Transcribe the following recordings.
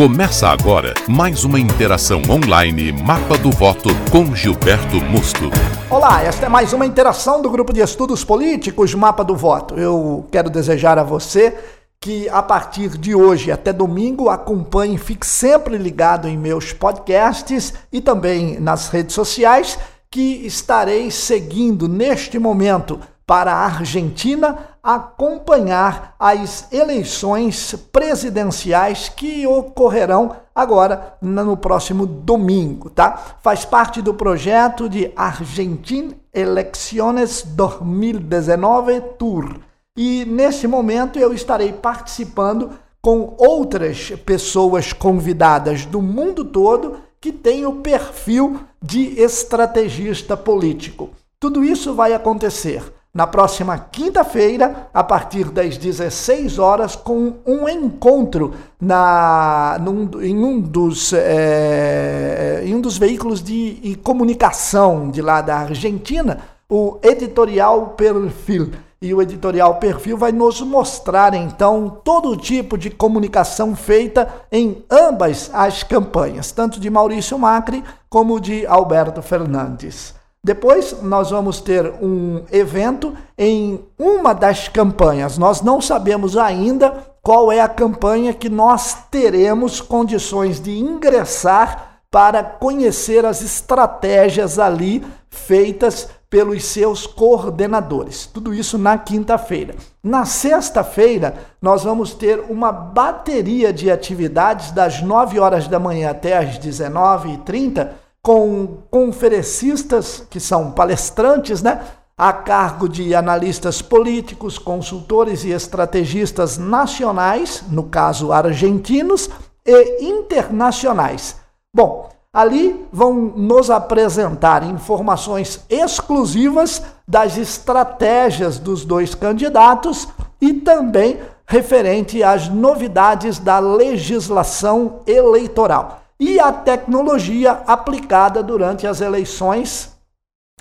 Começa agora mais uma interação online Mapa do Voto com Gilberto Musto. Olá, esta é mais uma interação do grupo de estudos políticos Mapa do Voto. Eu quero desejar a você que a partir de hoje até domingo acompanhe, fique sempre ligado em meus podcasts e também nas redes sociais que estarei seguindo neste momento para a Argentina acompanhar as eleições presidenciais que ocorrerão agora no próximo domingo, tá? Faz parte do projeto de Argentina Elecciones 2019 Tour. E nesse momento eu estarei participando com outras pessoas convidadas do mundo todo que têm o perfil de estrategista político. Tudo isso vai acontecer na próxima quinta-feira, a partir das 16 horas, com um encontro na, num, em, um dos, é, em um dos veículos de comunicação de lá da Argentina, o Editorial Perfil. E o Editorial Perfil vai nos mostrar, então, todo tipo de comunicação feita em ambas as campanhas, tanto de Maurício Macri como de Alberto Fernandes. Depois nós vamos ter um evento em uma das campanhas. Nós não sabemos ainda qual é a campanha que nós teremos condições de ingressar para conhecer as estratégias ali feitas pelos seus coordenadores. Tudo isso na quinta-feira. Na sexta-feira, nós vamos ter uma bateria de atividades das 9 horas da manhã até as 19h30 com conferencistas, que são palestrantes, né? a cargo de analistas políticos, consultores e estrategistas nacionais, no caso argentinos, e internacionais. Bom, ali vão nos apresentar informações exclusivas das estratégias dos dois candidatos e também referente às novidades da legislação eleitoral e a tecnologia aplicada durante as eleições.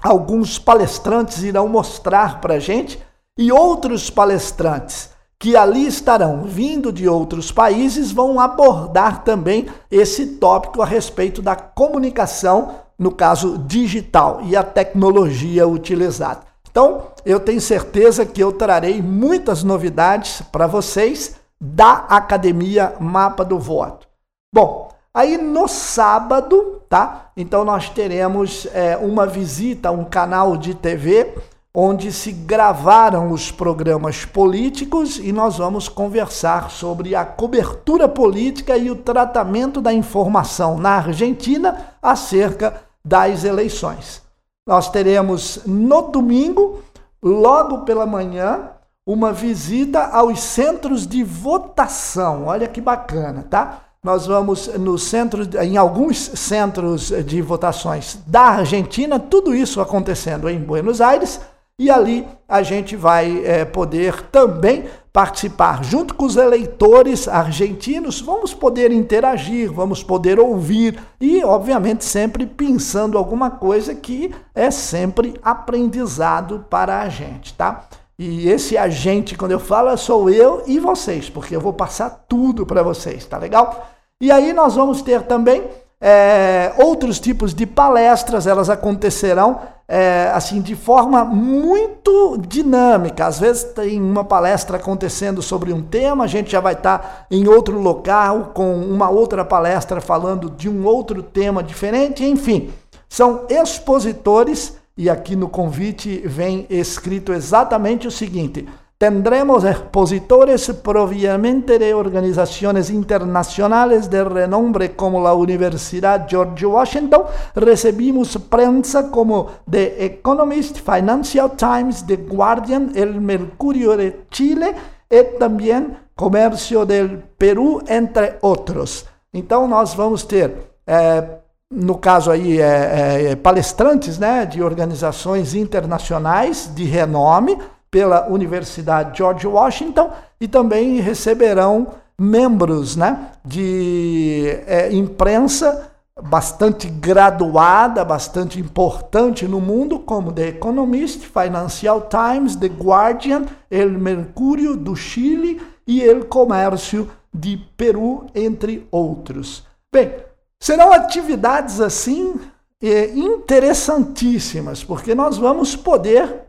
Alguns palestrantes irão mostrar para a gente e outros palestrantes que ali estarão vindo de outros países vão abordar também esse tópico a respeito da comunicação, no caso digital, e a tecnologia utilizada. Então, eu tenho certeza que eu trarei muitas novidades para vocês da Academia Mapa do Voto. Bom, Aí no sábado, tá? Então nós teremos é, uma visita a um canal de TV onde se gravaram os programas políticos e nós vamos conversar sobre a cobertura política e o tratamento da informação na Argentina acerca das eleições. Nós teremos no domingo, logo pela manhã, uma visita aos centros de votação. Olha que bacana, tá? Nós vamos no centro, em alguns centros de votações da Argentina, tudo isso acontecendo em Buenos Aires, e ali a gente vai é, poder também participar junto com os eleitores argentinos, vamos poder interagir, vamos poder ouvir e, obviamente, sempre pensando alguma coisa que é sempre aprendizado para a gente, tá? E esse agente, quando eu falo, sou eu e vocês, porque eu vou passar tudo para vocês, tá legal? E aí nós vamos ter também é, outros tipos de palestras, elas acontecerão é, assim de forma muito dinâmica. Às vezes tem uma palestra acontecendo sobre um tema, a gente já vai estar em outro local com uma outra palestra falando de um outro tema diferente, enfim. São expositores e aqui no convite vem escrito exatamente o seguinte: tendremos expositores provenientes de organizaciones internacionales de renombre como la Universidad George Washington. Recibimos prensa como The Economist, Financial Times, The Guardian, El Mercurio de Chile e também Comércio del Peru, entre outros. Então nós vamos ter é, no caso aí, é, é, palestrantes né, de organizações internacionais de renome pela Universidade George Washington e também receberão membros né, de é, imprensa bastante graduada, bastante importante no mundo, como The Economist, Financial Times, The Guardian, El Mercúrio do Chile e El Comércio de Peru, entre outros. Bem, serão atividades assim eh, interessantíssimas, porque nós vamos poder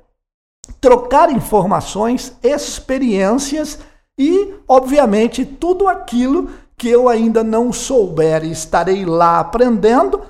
trocar informações, experiências e, obviamente, tudo aquilo que eu ainda não souber e estarei lá aprendendo,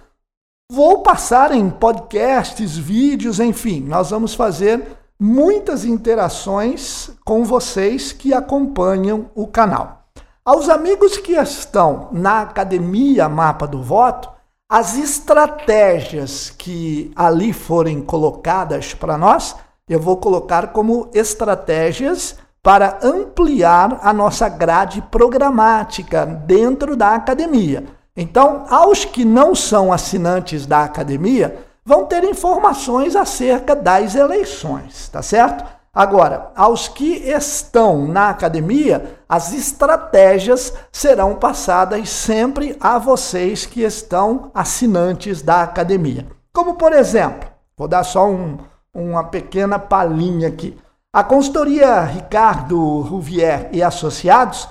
vou passar em podcasts, vídeos, enfim, nós vamos fazer muitas interações com vocês que acompanham o canal. Aos amigos que estão na Academia Mapa do Voto, as estratégias que ali forem colocadas para nós, eu vou colocar como estratégias para ampliar a nossa grade programática dentro da academia. Então, aos que não são assinantes da academia, vão ter informações acerca das eleições, tá certo? Agora, aos que estão na academia, as estratégias serão passadas sempre a vocês que estão assinantes da academia. Como, por exemplo, vou dar só um, uma pequena palhinha aqui. A consultoria Ricardo Rouvier e Associados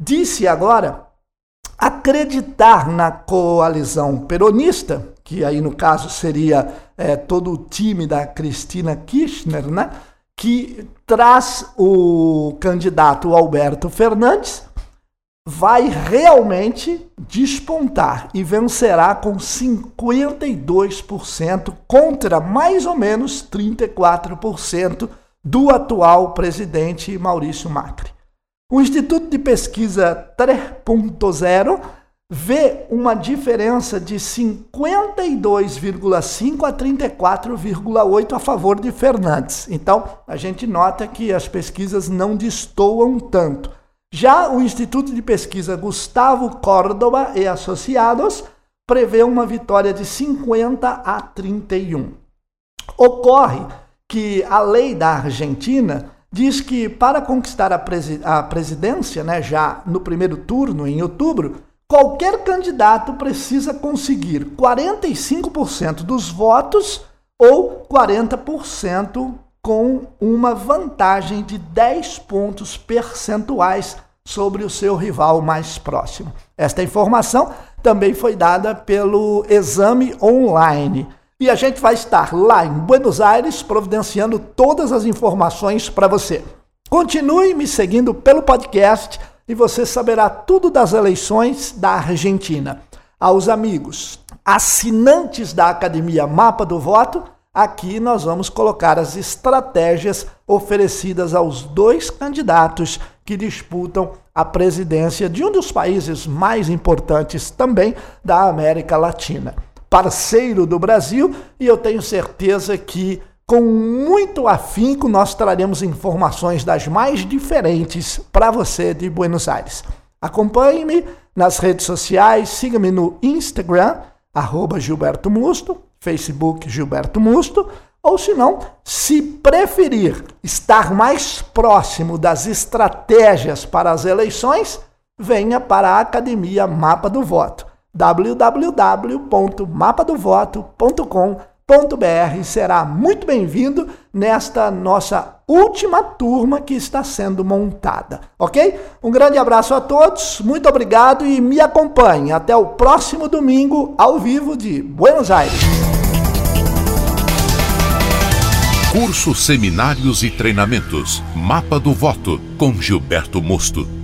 disse agora acreditar na coalizão peronista, que aí no caso seria é, todo o time da Cristina Kirchner, né? Que traz o candidato Alberto Fernandes, vai realmente despontar e vencerá com 52% contra mais ou menos 34% do atual presidente Maurício Macri. O Instituto de Pesquisa 3.0 vê uma diferença de 52,5 a 34,8 a favor de Fernandes. Então, a gente nota que as pesquisas não destoam tanto. Já o Instituto de Pesquisa Gustavo Córdoba e Associados prevê uma vitória de 50 a 31. Ocorre que a lei da Argentina diz que para conquistar a, presi a presidência, né, já no primeiro turno, em outubro, qualquer candidato precisa conseguir 45% dos votos ou 40% com uma vantagem de 10 pontos percentuais sobre o seu rival mais próximo. Esta informação também foi dada pelo exame online. E a gente vai estar lá em Buenos Aires providenciando todas as informações para você. Continue me seguindo pelo podcast e você saberá tudo das eleições da Argentina. Aos amigos assinantes da Academia Mapa do Voto, aqui nós vamos colocar as estratégias oferecidas aos dois candidatos que disputam a presidência de um dos países mais importantes também da América Latina. Parceiro do Brasil, e eu tenho certeza que com muito afinco, nós traremos informações das mais diferentes para você de Buenos Aires. Acompanhe-me nas redes sociais, siga-me no Instagram, arroba Gilberto Musto, Facebook Gilberto Musto, ou se não, se preferir estar mais próximo das estratégias para as eleições, venha para a Academia Mapa do Voto www.mapadovoto.com.br será muito bem-vindo nesta nossa última turma que está sendo montada, ok? Um grande abraço a todos, muito obrigado e me acompanhe até o próximo domingo ao vivo de Buenos Aires. Cursos, seminários e treinamentos. Mapa do Voto com Gilberto Mosto.